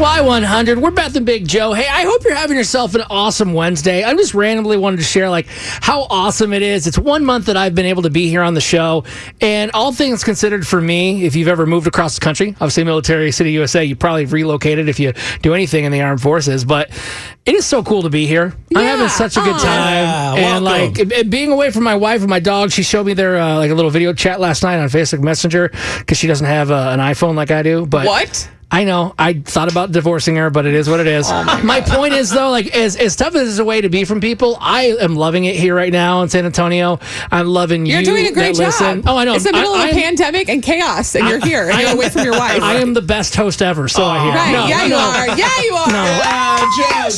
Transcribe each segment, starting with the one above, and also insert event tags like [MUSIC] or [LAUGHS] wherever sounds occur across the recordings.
Y100, we're Beth and Big Joe. Hey, I hope you're having yourself an awesome Wednesday. I just randomly wanted to share like how awesome it is. It's one month that I've been able to be here on the show, and all things considered for me, if you've ever moved across the country, obviously military city USA, you probably relocated if you do anything in the armed forces, but it is so cool to be here. I'm having such a good Aw. time, Yeah, and like it- it being away from my wife and my dog. She showed me their uh, like a little video chat last night on Facebook Messenger because she doesn't have uh, an iPhone like I do. But What? I know. I thought about divorcing her, but it is what it is. Oh my point is though, like as as tough as it's a way to be from people, I am loving it here right now in San Antonio. I'm loving You're you. doing a great job. listen. Oh, I know. It's the middle I, of a I- pandemic and chaos, and you're here, and I you're away from your wife. I am the best host ever. So I hear. Right? No, yeah, no, you no. are. Yeah, you are. No.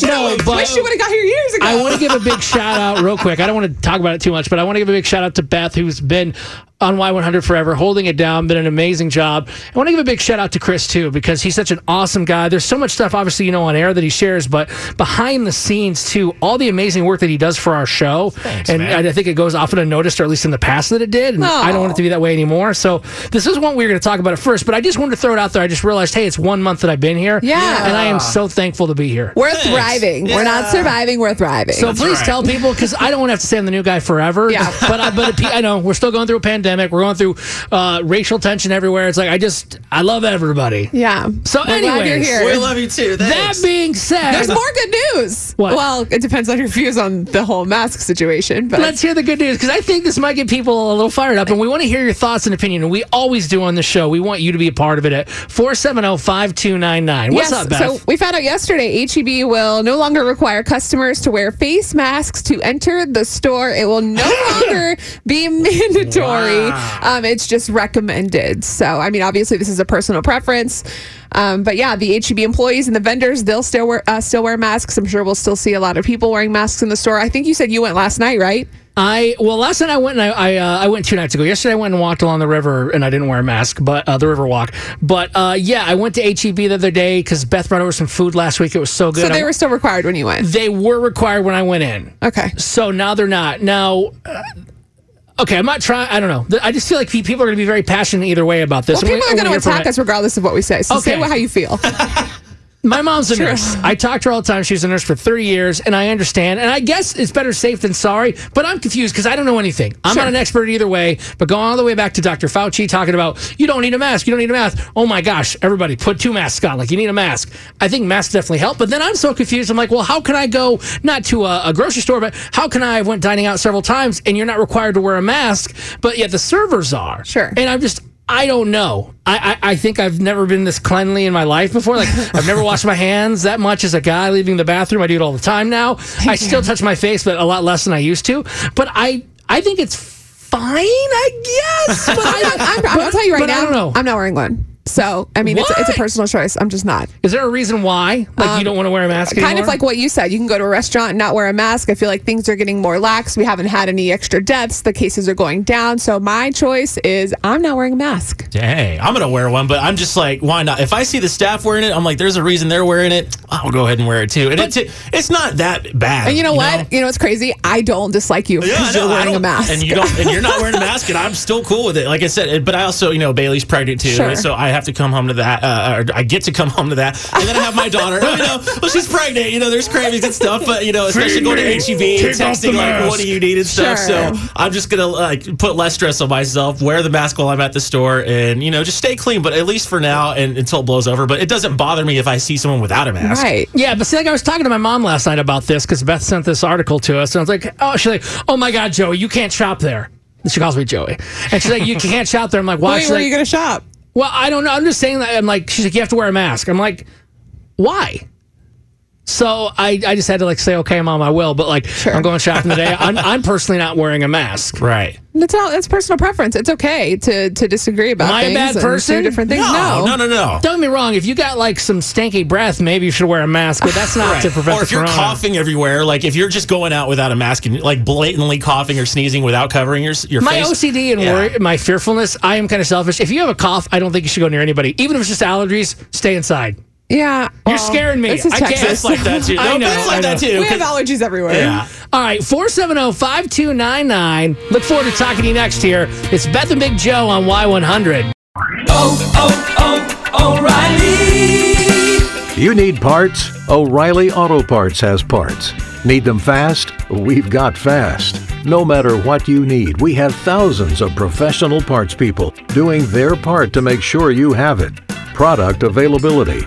No, but Wish you would have got here years ago. I want to give a big shout out real quick. I don't want to talk about it too much, but I want to give a big shout out to Beth, who's been on Y100 forever, holding it down, been an amazing job. I want to give a big shout out to Chris too, because he's such an awesome guy. There's so much stuff, obviously, you know, on air that he shares, but behind the scenes too, all the amazing work that he does for our show. and man. I think it goes often unnoticed, or at least in the past that it did. And I don't want it to be oh. that way anymore. So this is what we were going to talk about at first, but I just wanted to throw it out there. I just realized, hey, it's one month that I've been here. Yeah. And I am so thankful to be here. We're thriving. We're not surviving. We're thriving. So please right. tell people because I don't want to have to say I'm the new guy forever. Yeah. [LAUGHS] But I, but it- I know we're still going through a pandemic. We're going through uh, racial tension everywhere. It's like I just I love everybody. yeah. So We're you're here. We love you too. That being said, There's more good news. What? Well, it depends on your views on the whole mask situation, but Let's hear the good news because I think this might get people a little fired up, and we want to hear your thoughts and opinion. And we always do on the show. We want you to be a part of it at 470 5299. What's yes, up, Beth? So we found out yesterday H-E-B will no longer require customers to wear face masks to enter the store. It will no [GASPS] longer be mandatory. Um, it's just recommended. So I mean, obviously this is a personal preference. Um, but yeah, the H-E-B employees and the vendors they'll still wear uh, still wear masks. I'm sure we'll still see a lot of people wearing masks in the store. I think you said you went last night, right? I well, last night I went and I I, uh, I went two nights ago. Yesterday I went and walked along the river and I didn't wear a mask, but uh, the river walk. But uh, yeah, I went to H-E-B the other day because Beth brought over some food last week. It was so good. So they I- were still required when you went. they were required when I went in. Okay. So now they're not. Now, uh, okay, I'm not trying. I don't know. I just feel like people are going to be very passionate either way about this. Well, And we- people are going to attack us regardless of what we say. So say Okay. what, how you feel. [LAUGHS] My mom's a nurse. I talk to her all the time. She was a nurse for 30 years, and I understand. And I guess it's better safe than sorry, but I'm confused because I don't know anything. I'm Sure. not an expert either way, but going all the way back to Dr. Fauci talking about you don't need a mask, you don't need a mask. Oh my gosh, everybody put two masks on. Like you need a mask. I think masks definitely help, but then I'm so confused. I'm like, well, how can I go not to a, a grocery store, but how can I? have went dining out several times, and you're not required to wear a mask, but yet the servers are. Sure. And I'm just. I don't know. I, I, I think I've never been this cleanly in my life before. Like [LAUGHS] I've never washed my hands that much as a guy leaving the bathroom. I do it all the time now. [LAUGHS] I still touch my face, but a lot less than I used to. But I I think it's fine. I guess. But I, I'm, [LAUGHS] I'm, I'm gonna tell you right but I now. don't know. I'm not wearing one. So I mean, it's a, it's a personal choice. I'm just not. Is there a reason why? Like you um, don't want to wear a mask Kind anymore? of like what you said. You can go to a restaurant and not wear a mask. I feel like things are getting more lax. We haven't had any extra deaths. The cases are going down. So my choice is I'm not wearing a mask. Dang, I'm gonna wear one, but I'm just like, why not? If I see the staff wearing it, I'm like, there's a reason they're wearing it. I'll go ahead and wear it too. And it's it's not that bad. And you know what? You know what's crazy? I don't dislike you Yeah, because know, you're wearing a mask. and you don't, and you're not [LAUGHS] wearing a mask, and I'm still cool with it. Like I said, but I also, you know, Bailey's pregnant too, Sure. so I have to come home to that. Uh, or I get to come home to that, and then I have my daughter. you know, well, she's pregnant. You know, there's cravings and stuff, but you know, especially going to H-E-B and Take off texting like, "What do you need?" and stuff. Sure. So I'm just gonna like put less stress on myself, wear the mask while I'm at the store, and you know, just stay clean. But at least for now, and until it blows over. But it doesn't bother me if I see someone without a mask. right. Yeah, but see, like I was talking to my mom last night about this because Beth sent this article to us, and I was like, "Oh, she's like, oh my God, Joey, you can't shop there." She calls me Joey, and she's like, "You can't shop there." I'm like, "Why?" Wait, She's where are you going to shop? Well, I don't know. I'm just saying that. I'm like, she's like, you have to wear a mask. I'm like, why? So I, I just had to like say, okay, mom, I will. But like, I'm going shopping today. [LAUGHS] I'm, I'm personally not wearing a mask. Right. That's all. That's personal preference. It's okay to to disagree about Am I a things bad and do person? different things. No, no, no, no. Don't get me wrong. If you got like some stanky breath, maybe you should wear a mask. But that's not to prevent Or if the you're corona. coughing everywhere, like if you're just going out without a mask and like blatantly coughing or sneezing without covering your your my face. OCD and Yeah. worry, my fearfulness, I am kind of selfish. If you have a cough, I don't think you should go near anybody. Even if it's just allergies, stay inside. Yeah, You're well, scaring me. This is I can't- Texas. Like that too. [LAUGHS] I No, know, like I that know. too. we have 'cause- allergies everywhere. Yeah. All right, 470 5299. Look forward to talking to you next here. It's Beth and Big Joe on Y100. Oh, oh, oh, O'Reilly. You need parts? O'Reilly Auto Parts has parts. Need them fast? We've got fast. No matter what you need, we have thousands of professional parts people doing their part to make sure you have it. Product availability.